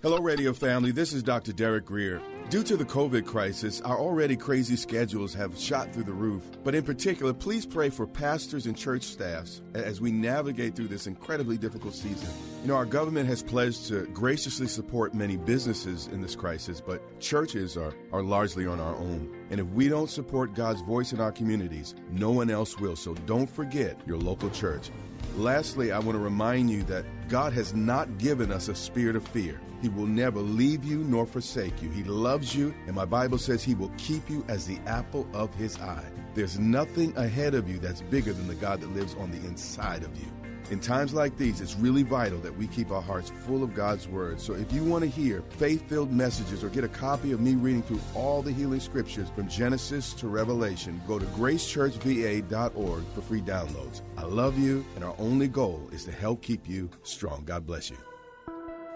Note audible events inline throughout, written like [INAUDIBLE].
Hello, radio family. This is Dr. Derek Grier. Due to the COVID crisis, our already crazy schedules have shot through the roof. But in particular, please pray for pastors and church staffs as we navigate through this incredibly difficult season. You know, our government has pledged to graciously support many businesses in this crisis, but churches are, are largely on our own. And if we don't support God's voice in our communities, no one else will. So don't forget your local church. Lastly, I want to remind you that God has not given us a spirit of fear. He will never leave you nor forsake you. He loves you, and my Bible says He will keep you as the apple of His eye. There's nothing ahead of you that's bigger than the God that lives on the inside of you. In times like these, it's really vital that we keep our hearts full of God's Word. So if you want to hear faith filled messages or get a copy of me reading through all the healing scriptures from Genesis to Revelation, go to gracechurchva.org for free downloads. I love you, and our only goal is to help keep you strong. God bless you.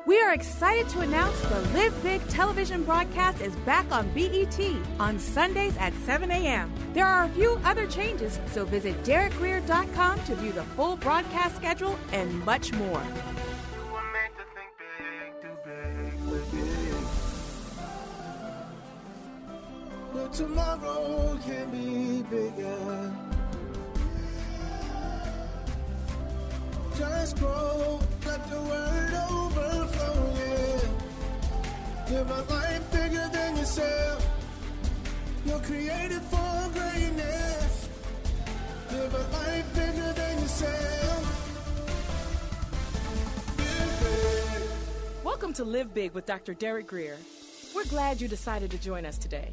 We are excited to announce the Live Big television broadcast is back on BET on Sundays at 7 a.m. There are a few other changes, so visit DerekGrier.com to view the full broadcast schedule and much more. tomorrow can be bigger. Just grow, let the overflow, yeah. Live a life bigger than yourself. You're created for greatness. Live a life bigger than yourself. Welcome to Live Big with Dr. Derek Grier. We're glad you decided to join us today.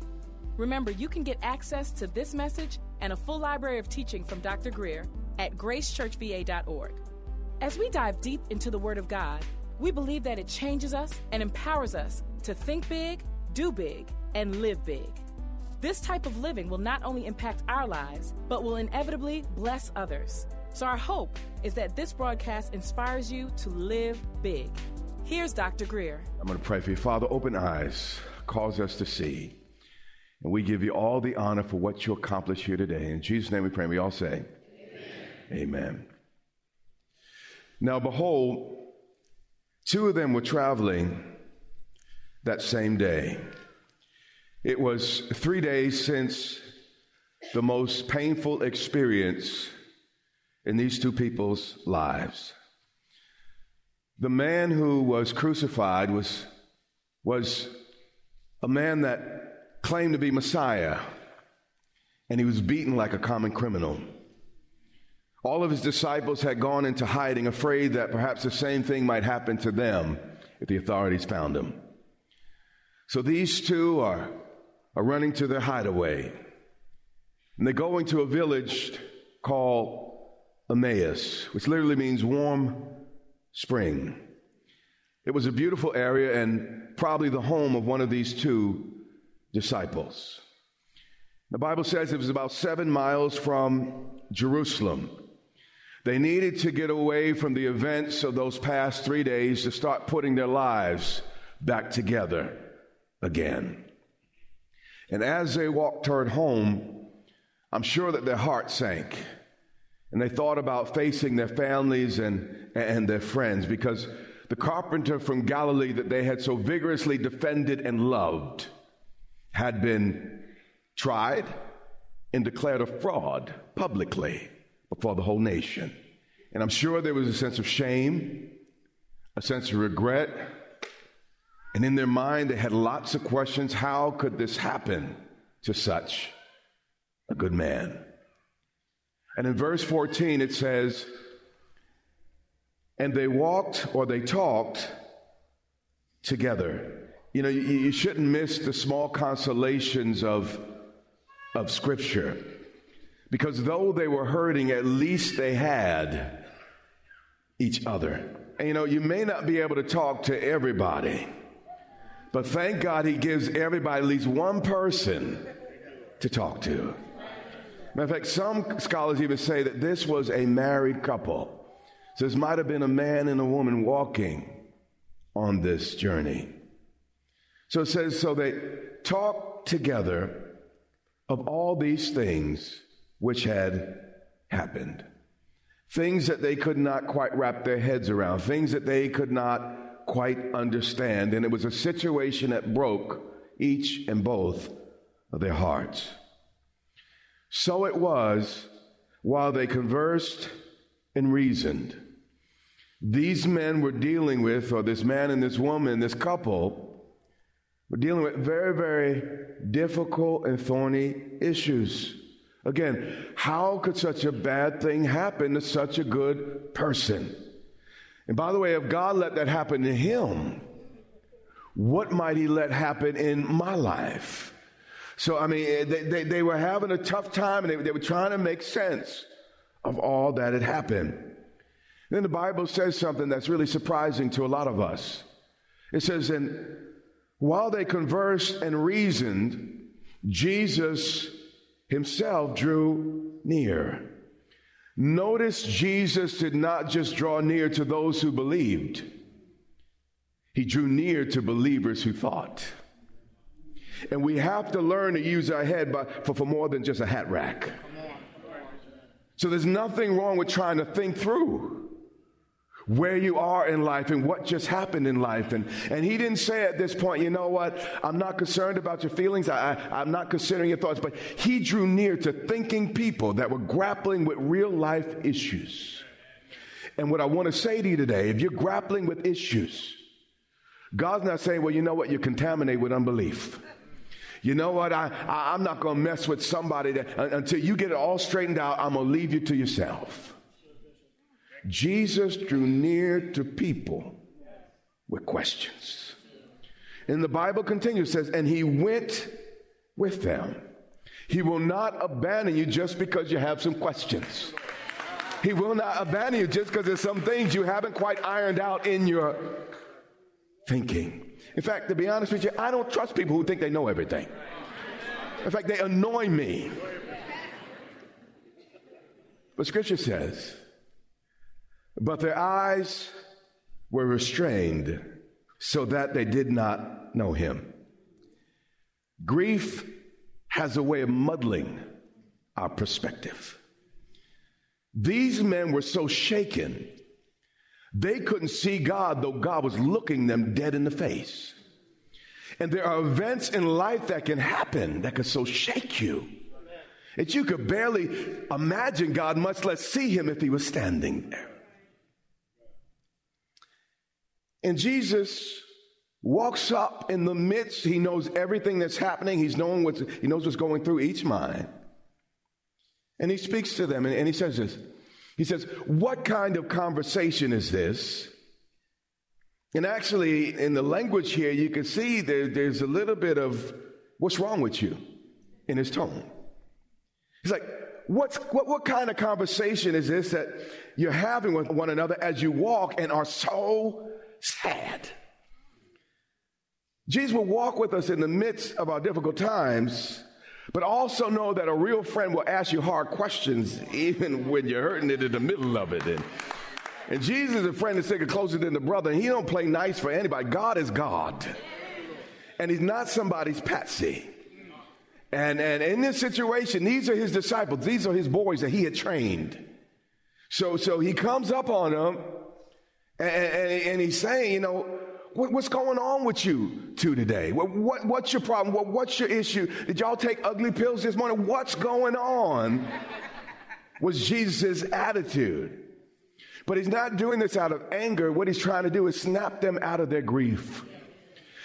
Remember, you can get access to this message and a full library of teaching from Dr. Grier at gracechurchva.org. As we dive deep into the Word of God, we believe that it changes us and empowers us to think big, do big, and live big. This type of living will not only impact our lives, but will inevitably bless others. So, our hope is that this broadcast inspires you to live big. Here's Dr. Grier. I'm going to pray for you. Father, open eyes, cause us to see. And we give you all the honor for what you accomplished here today. In Jesus' name we pray. We all say, Amen. Amen. Now, behold, two of them were traveling that same day. It was three days since the most painful experience in these two people's lives. The man who was crucified was, was a man that claimed to be Messiah, and he was beaten like a common criminal. All of his disciples had gone into hiding, afraid that perhaps the same thing might happen to them if the authorities found him. So these two are, are running to their hideaway. And they go into a village called Emmaus, which literally means warm spring. It was a beautiful area and probably the home of one of these two disciples. The Bible says it was about seven miles from Jerusalem. They needed to get away from the events of those past three days to start putting their lives back together again. And as they walked toward home, I'm sure that their hearts sank. And they thought about facing their families and, and their friends because the carpenter from Galilee that they had so vigorously defended and loved had been tried and declared a fraud publicly before the whole nation. And I'm sure there was a sense of shame, a sense of regret. And in their mind, they had lots of questions. How could this happen to such a good man? And in verse 14, it says, And they walked or they talked together. You know, you, you shouldn't miss the small consolations of, of Scripture. Because though they were hurting, at least they had each other. And you know, you may not be able to talk to everybody, but thank God he gives everybody at least one person to talk to. Matter of fact, some scholars even say that this was a married couple. So this might have been a man and a woman walking on this journey. So it says, so they talked together of all these things which had happened. Things that they could not quite wrap their heads around, things that they could not quite understand. And it was a situation that broke each and both of their hearts. So it was while they conversed and reasoned. These men were dealing with, or this man and this woman, this couple, were dealing with very, very difficult and thorny issues. Again, how could such a bad thing happen to such a good person? And by the way, if God let that happen to him, what might he let happen in my life? So, I mean, eh, they, they, they were having a tough time and they, they were trying to make sense of all that had happened. Then the Bible says something that's really surprising to a lot of us. It says, and while they conversed and reasoned, Jesus himself drew near. Notice Jesus did not just draw near to those who believed, he drew near to believers who thought. And we have to learn to use our head by, for, for more than just a hat rack. So there's nothing wrong with trying to think through where you are in life and what just happened in life. And, and he didn't say at this point, you know what, I'm not concerned about your feelings, I, I, I'm not considering your thoughts, but he drew near to thinking people that were grappling with real life issues. And what I want to say to you today, if you're grappling with issues, God's not saying, well, you know what, you're contaminated with unbelief. You know what? I, I, am not going to mess with somebody that, until you get it all straightened out. I'm going to leave you to yourself. Jesus drew near to people with questions. And the Bible continues, says, and he went with them. He will not abandon you just because you have some questions. He will not abandon you just because there's some things you haven't quite ironed out in your thinking. In fact, to be honest with you, I don't trust people who think they know everything. In fact, they annoy me. But scripture says, but their eyes were restrained so that they did not know him. Grief has a way of muddling our perspective. These men were so shaken, they couldn't see God, though God was looking them dead in the face. And there are events in life that can happen that can so shake you that you could barely imagine God, much less see Him if He was standing there. And Jesus walks up in the midst. He knows everything that's happening. He's knowing what's, he knows what's going through each mind. And he speaks to them and, and he says this. He says, What kind of conversation is this? And actually, in the language here, you can see there, there's a little bit of what's wrong with you in his tone. He's like, What's, what, what kind of conversation is this that you're having with one another as you walk and are so sad. Jesus will walk with us in the midst of our difficult times, but also know that a real friend will ask you hard questions even when you're hurting it in the middle of it. And, and Jesus is a friend that's taking closer than the brother, and he don't play nice for anybody. God is God. And he's not somebody's patsy. And, and in this situation, these are his disciples. These are his boys that he had trained. So, so he comes up on them and, and, and he's saying, you know, what, what's going on with you two today? What, what, what's your problem? What, what's your issue? Did y'all take ugly pills this morning? What's going on? Was Jesus' attitude. But he's not doing this out of anger. What he's trying to do is snap them out of their grief.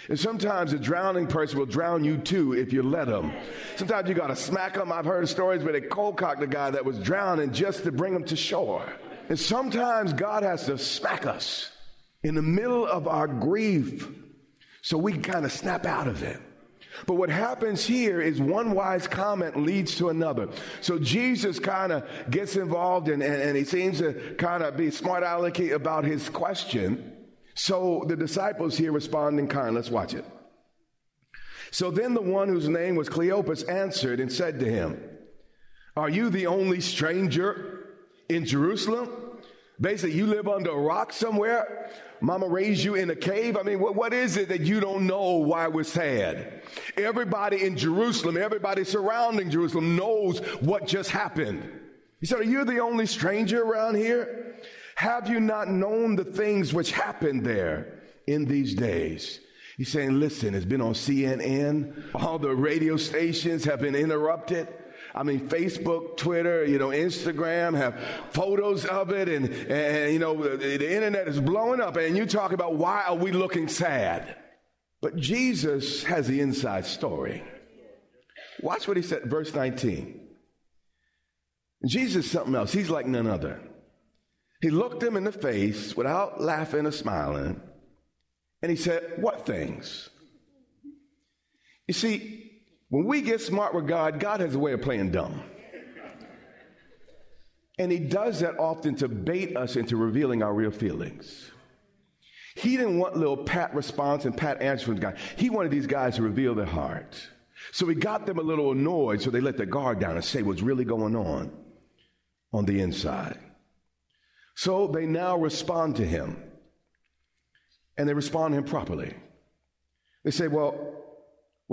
And sometimes a drowning person will drown you too if you let them. Sometimes you got to smack them. I've heard stories where they cold cocked a guy that was drowning just to bring him to shore. And sometimes God has to smack us in the middle of our grief so we can kind of snap out of it. But what happens here is one wise comment leads to another. So Jesus kind of gets involved and, and, and, he seems to kind of be smart alecky about his question. So the disciples here respond in kind. Let's watch it. So then the one whose name was Cleopas answered and said to him, Are you the only stranger in Jerusalem? Basically, you live under a rock somewhere. Mama raised you in a cave. I mean, what, what is it that you don't know why we're sad? Everybody in Jerusalem, everybody surrounding Jerusalem knows what just happened. He said, Are you the only stranger around here? Have you not known the things which happened there in these days? He's saying, Listen, it's been on CNN. All the radio stations have been interrupted. I mean, Facebook, Twitter, you know, Instagram have photos of it, and, and you know, the, the internet is blowing up, and you talk about why are we looking sad? But Jesus has the inside story. Watch what he said, verse 19. Jesus is something else. He's like none other. He looked him in the face without laughing or smiling, and he said, What things? You see, when we get smart with God, God has a way of playing dumb. And he does that often to bait us into revealing our real feelings. He didn't want little pat response and pat answer from guy. He wanted these guys to reveal their heart. So he got them a little annoyed, so they let their guard down and say what's really going on on the inside. So they now respond to him. And they respond to him properly. They say, Well,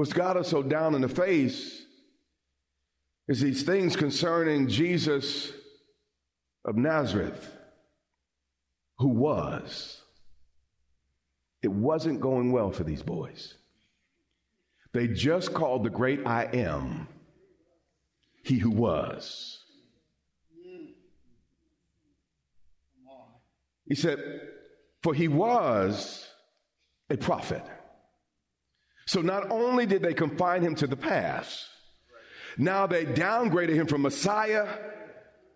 What's got us so down in the face is these things concerning Jesus of Nazareth, who was. It wasn't going well for these boys. They just called the great I am he who was. He said, For he was a prophet. So not only did they confine him to the past, now they downgraded him from Messiah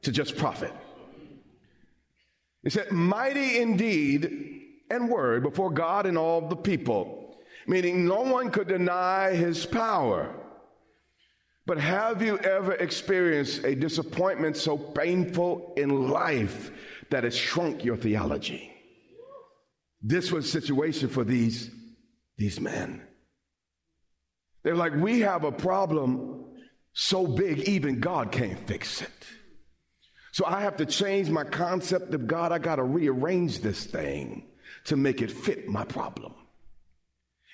to just prophet. He said, mighty indeed and word before God and all the people, meaning no one could deny his power. But have you ever experienced a disappointment so painful in life that it shrunk your theology? This was a situation for these, these men. They're like, we have a problem so big, even God can't fix it. So I have to change my concept of God. I got to rearrange this thing to make it fit my problem.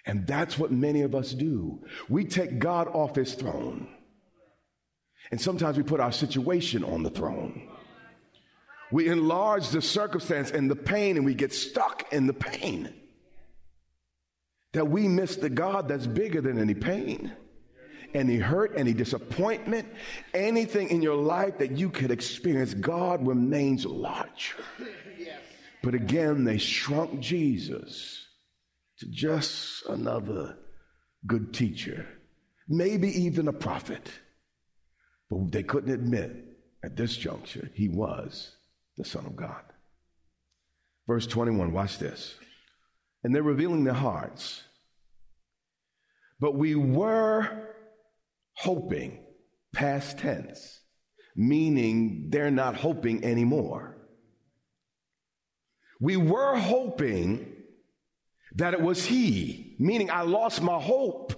And that's what many of us do. We take God off his throne. And sometimes we put our situation on the throne. We enlarge the circumstance and the pain, and we get stuck in the pain that we miss the God that's bigger than any pain, any hurt, any disappointment, anything in your life that you could experience. God remains larger. But again, they shrunk Jesus to just another good teacher, maybe even a prophet. But they couldn't admit at this juncture he was the Son of God. Verse 21, watch this and they're revealing their hearts. But we were hoping, past tense, meaning they're not hoping anymore. We were hoping that it was He, meaning I lost my hope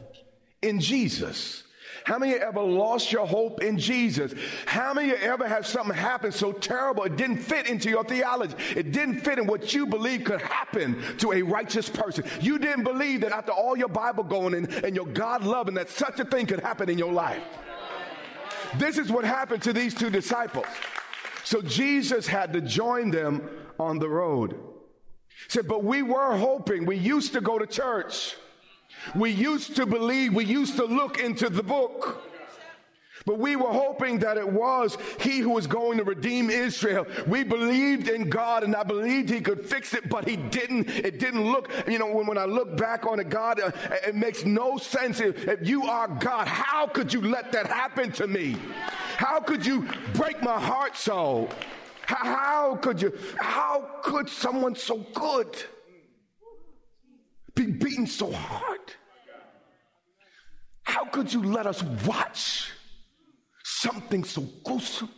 in Jesus. How many ever lost your hope in Jesus? How many ever had something happen so terrible it didn't fit into your theology? It didn't fit in what you believe could happen to a righteous person. You didn't believe that after all your Bible going and, and your God loving that such a thing could happen in your life. This is what happened to these two disciples. So Jesus had to join them on the road. He said, but we were hoping, we used to go to church. We used to believe, we used to look into the book. But we were hoping that it was he who was going to redeem Israel. We believed in God and I believed he could fix it, but he didn't. It didn't look, you know, when, when I look back on it, God, uh, it makes no sense. If, if you are God, how could you let that happen to me? How could you break my heart so? How, how could you, how could someone so good be beaten so hard. How could you let us watch something so gruesome?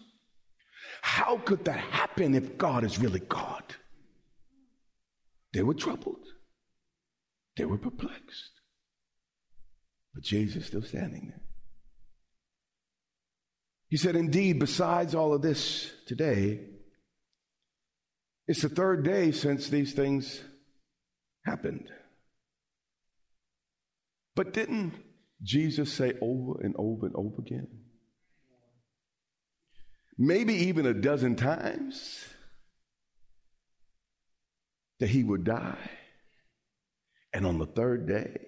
How could that happen if God is really God? They were troubled. They were perplexed. But Jesus is still standing there. He said, Indeed, besides all of this today, it's the third day since these things happened. But didn't Jesus say over and over and over again? Maybe even a dozen times that he would die. And on the third day,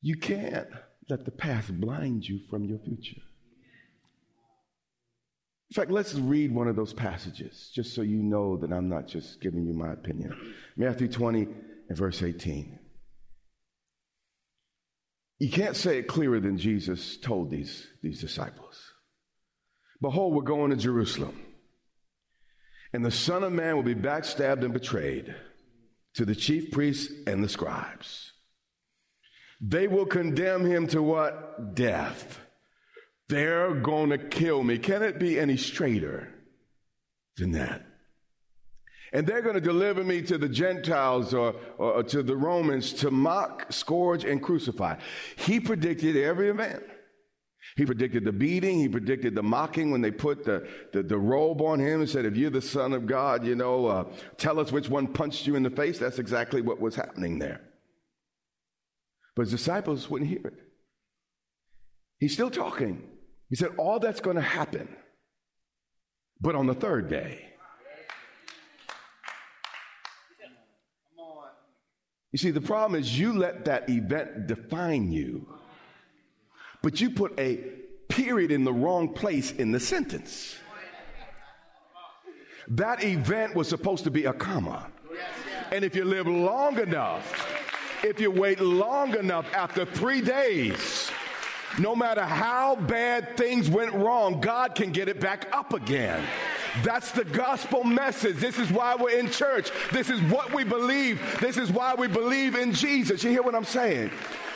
you can't let the past blind you from your future. In fact, let's read one of those passages just so you know that I'm not just giving you my opinion. Matthew 20 and verse 18. You can't say it clearer than Jesus told these, these disciples. Behold, we're going to Jerusalem, and the Son of Man will be backstabbed and betrayed to the chief priests and the scribes. They will condemn him to what? Death. They're going to kill me. Can it be any straighter than that? And they're going to deliver me to the Gentiles or, or, to the Romans to mock, scourge, and crucify. He predicted every event. He predicted the beating. He predicted the mocking when they put the, the, the robe on him and said, If you're the Son of God, you know, uh, tell us which one punched you in the face. That's exactly what was happening there. But his disciples wouldn't hear it. He's still talking. He said, All that's going to happen, but on the third day. You see, the problem is you let that event define you, but you put a period in the wrong place in the sentence. That event was supposed to be a comma. And if you live long enough, if you wait long enough after three days, no matter how bad things went wrong, God can get it back up again. That's the gospel message. This is why we're in church. This is what we believe. This is why we believe in Jesus. You hear what I'm saying?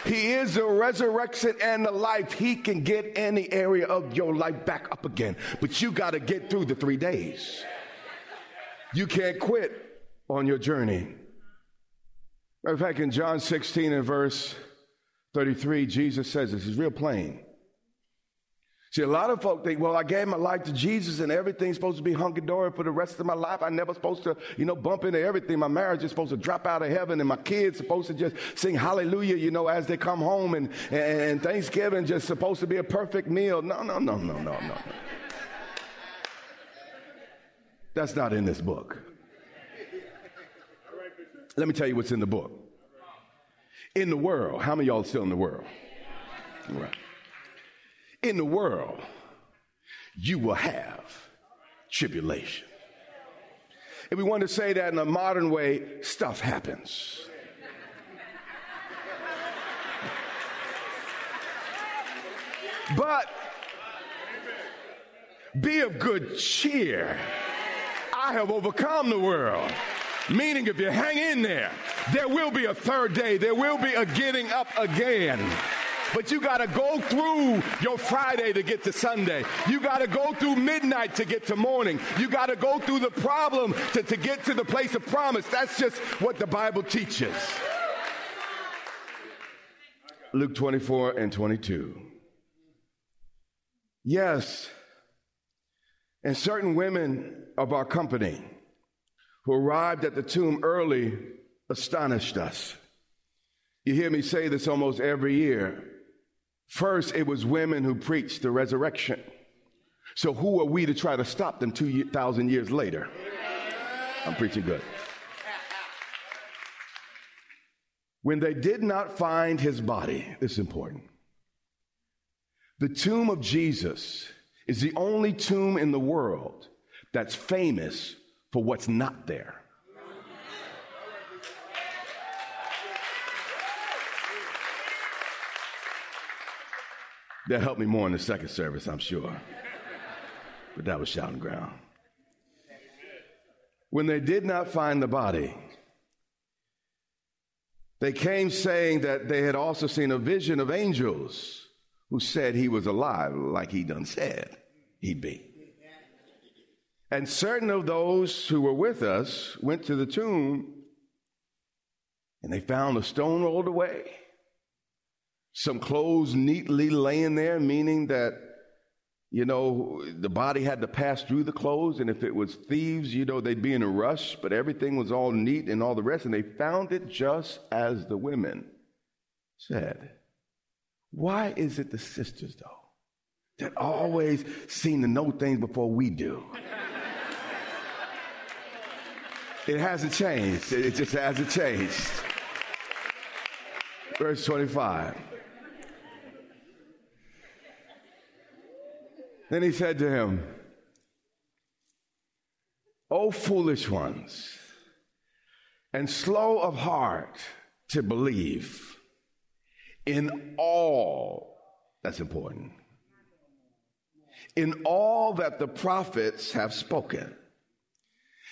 He is the resurrection and the life. He can get any area of your life back up again. But you got to get through the three days. You can't quit on your journey. Matter of fact, in John 16 and verse 33, Jesus says this is real plain. See, a lot of folk think, well, I gave my life to Jesus and everything's supposed to be hunky dory for the rest of my life. I'm never supposed to, you know, bump into everything. My marriage is supposed to drop out of heaven and my kids supposed to just sing hallelujah, you know, as they come home and, and Thanksgiving just supposed to be a perfect meal. No, no, no, no, no, no. That's not in this book. Let me tell you what's in the book. In the world, how many y'all still in the world? Right. In the world, you will have tribulation. If we want to say that in a modern way, stuff happens. But be of good cheer. I have overcome the world. Meaning, if you hang in there, there will be a third day, there will be a getting up again. But you got to go through your Friday to get to Sunday. You got to go through midnight to get to morning. You got to go through the problem to, to get to the place of promise. That's just what the Bible teaches. Luke 24 and 22. Yes, and certain women of our company who arrived at the tomb early astonished us. You hear me say this almost every year. First, it was women who preached the resurrection. So, who are we to try to stop them 2,000 years later? I'm preaching good. When they did not find his body, this is important. The tomb of Jesus is the only tomb in the world that's famous for what's not there. That helped me more in the second service, I'm sure. But that was shouting ground. When they did not find the body, They came saying that they had also seen a vision of angels who said he was alive, like he done said he'd be. And certain of those who were with us went to the tomb and they found a stone rolled away, some clothes neatly laying there, meaning that you know, the body had to pass through the clothes, and if it was thieves, you know, they'd be in a rush, but everything was all neat and all the rest, and they found it just as the women said. Why is it the sisters, though, that always seem to know things before we do? [LAUGHS] it hasn't changed. It just hasn't changed. Verse 25. Then he said to him, O foolish ones, and slow of heart to believe in all, that's important, in all that the prophets have spoken.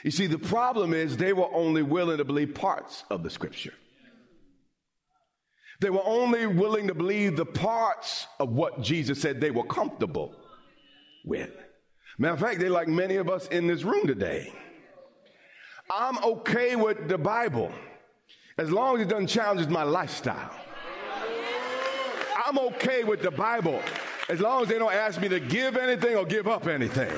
You see, the problem is they were only willing to believe parts of the scripture. They were only willing to believe the parts of what Jesus said they were comfortable with. Matter of fact, they're like many of us in this room today. I'm okay with the Bible as long as it doesn't challenge my lifestyle. I'm okay with the Bible as long as they don't ask me to give anything or give up anything.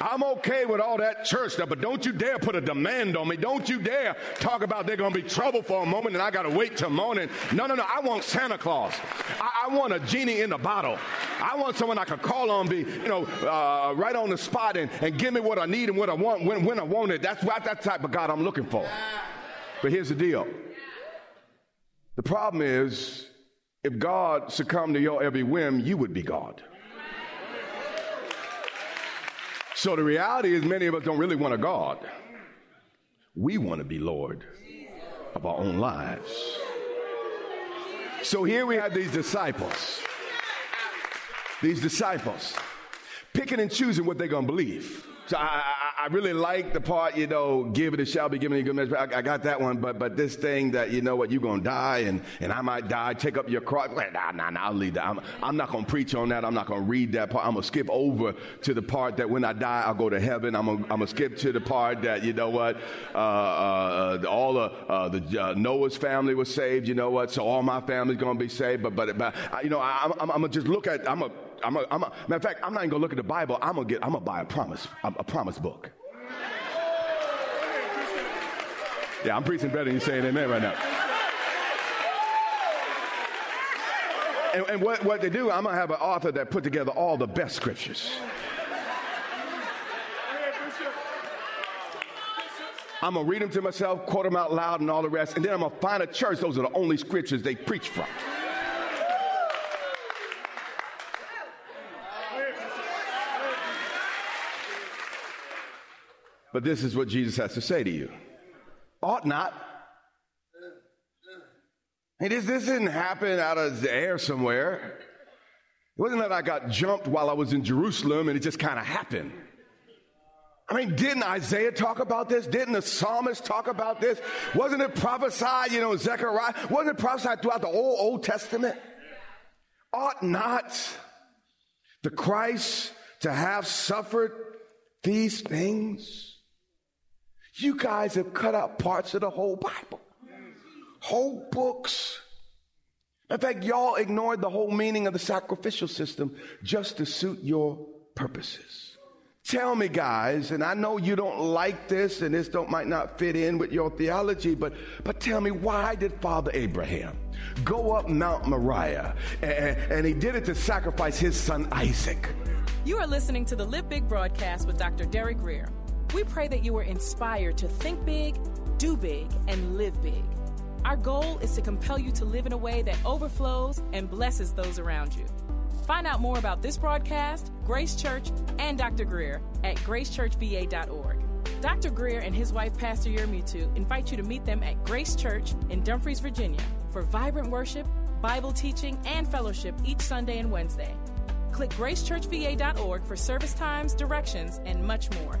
I'm okay with all that church stuff, but don't you dare put a demand on me. Don't you dare talk about they're going to be trouble for a moment and I got to wait till morning. No, no, no. I want Santa Claus. I, I, want a genie in the bottle. I want someone I can call on, be, you know, uh, right on the spot and, and give me what I need and what I want when, when I want it. That's what that type of God I'm looking for. But here's the deal. The problem is, if God succumbed to your every whim, you would be God. So the reality is, many of us don't really want a God. We want to be Lord of our own lives. So here we have these disciples. These disciples picking and choosing what they're going to believe. So I, I, really like the part, you know, give it, it shall be given you good measure. I, I, got that one, but but this thing that you know what you're gonna die and and I might die. Take up your cross. Nah, nah, nah. I'll leave that. I'm, I'm not gonna preach on that. I'm not gonna read that part. I'm gonna skip over to the part that when I die I'll go to heaven. I'm gonna, I'm gonna skip to the part that you know what, uh, uh, all the uh, the uh, Noah's family was saved. You know what, so all my family's gonna be saved. But but, but you know I, I'm, I'm gonna just look at I'm gonna I'm a, I'm a, matter of fact, I'm not even gonna look at the Bible. I'm gonna get, I'm gonna buy a promise, a, a promise book. Yeah, I'm preaching better than you saying amen right now. And, and what, what they do, I'm gonna have an author that put together all the best scriptures. I'm gonna read them to myself, quote them out loud, and all the rest, and then I'm gonna find a church. Those are the only scriptures they preach from. But this is what Jesus has to say to you. Ought not. This, this didn't happen out of the air somewhere. It wasn't that I got jumped while I was in Jerusalem and it just kind of happened. I mean, didn't Isaiah talk about this? Didn't the psalmist talk about this? Wasn't it prophesied, you know, Zechariah? Wasn't it prophesied throughout the whole Old Testament? Ought not the Christ to have suffered these things? You guys have cut out parts of the whole Bible, whole books. In fact, y'all ignored the whole meaning of the sacrificial system just to suit your purposes. Tell me, guys, and I know you don't like this, and this don't might not fit in with your theology, but but tell me, why did Father Abraham go up Mount Moriah, and, and he did it to sacrifice his son Isaac? You are listening to the Live Big broadcast with Dr. Derek Grier. We pray that you are inspired to think big, do big, and live big. Our goal is to compel you to live in a way that overflows and blesses those around you. Find out more about this broadcast, Grace Church, and Dr. Grier at gracechurchva.org. Dr. Grier and his wife, Pastor Yermutu, invite you to meet them at Grace Church in Dumfries, Virginia, for vibrant worship, Bible teaching, and fellowship each Sunday and Wednesday. Click gracechurchva.org for service times, directions, and much more.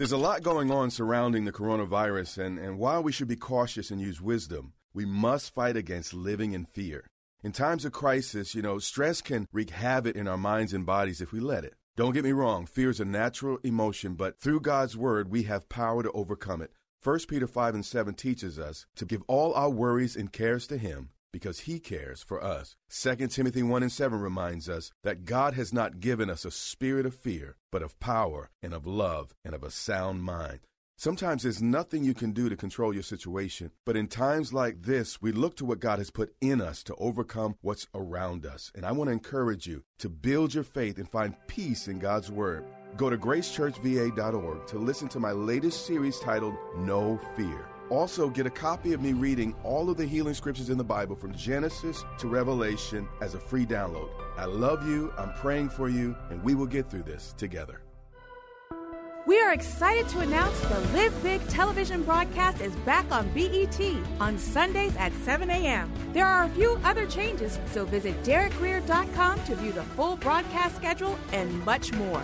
There's a lot going on surrounding the coronavirus, and, and while we should be cautious and use wisdom, we must fight against living in fear. In times of crisis, you know, stress can wreak havoc in our minds and bodies if we let it. Don't get me wrong, fear is a natural emotion, but through God's word, we have power to overcome it. 1 Peter 5 and 7 teaches us to give all our worries and cares to Him because he cares for us. 2 Timothy 1 and 7 reminds us that God has not given us a spirit of fear, but of power and of love and of a sound mind. Sometimes there's nothing you can do to control your situation, but in times like this, we look to what God has put in us to overcome what's around us. And I want to encourage you to build your faith and find peace in God's Word. Go to gracechurchva.org to listen to my latest series titled No Fear. Also, get a copy of me reading all of the healing scriptures in the Bible from Genesis to Revelation as a free download. I love you, I'm praying for you, and we will get through this together. We are excited to announce the Live Big television broadcast is back on BET on Sundays at 7 a.m. There are a few other changes, so visit DerekGrier.com to view the full broadcast schedule and much more.